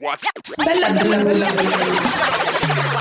Bella, bella, bella, bella.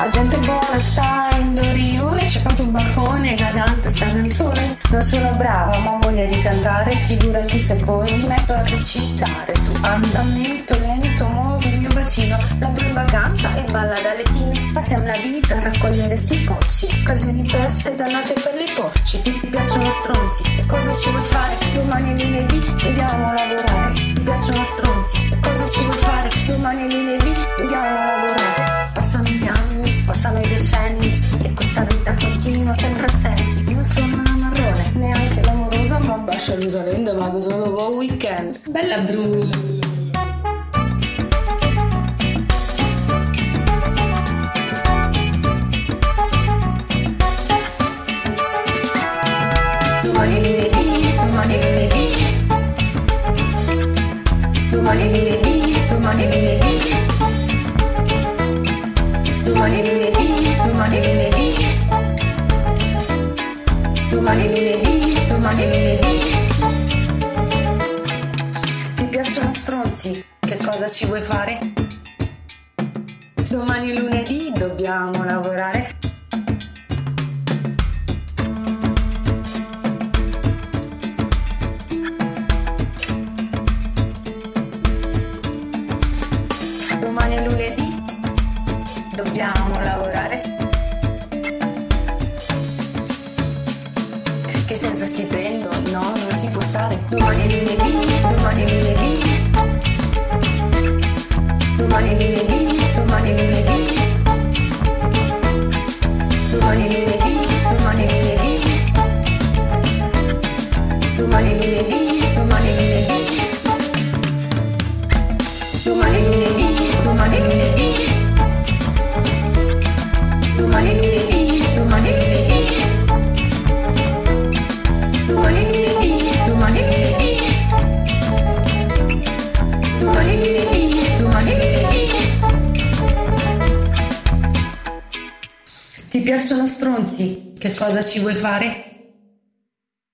La gente buona sta in Dorione, c'è qua sul balcone, cadante sta canzone. Non sono brava, ma ho voglia di cantare, figurati se poi mi metto a recitare. Su andamento lento muovo il mio bacino, l'apro in vacanza e balla da lettino. Passiamo la vita a raccogliere sti cocci, occasioni perse, dannate per le porci. Ti piacciono stronzi, e cosa ci vuoi fare? Domani è lunedì, dobbiamo lavorare. Ti piacciono stronzi, Gerusalemme vado solo con weekend. Bella Bruni! Domani lunedì, domani lunedì. Domani lunedì, domani lunedì. Domani lunedì, domani lunedì. Domani lunedì, domani lunedì. Piacciono stronzi? Che cosa ci vuoi fare? Domani è lunedì, dobbiamo lavorare. Domani è lunedì, dobbiamo lavorare. Che senza stipendio, no, non si può stare. Domani è lunedì, domani è lunedì. Lunedì, domani lunedì. Domani lunedì, domani lunedì. Domani lunedì, domani lunedì. Domani lunedì, domani lunedì. Domani lunedì, domani lunedì. Ti piacciono stronzi? Che cosa ci vuoi fare?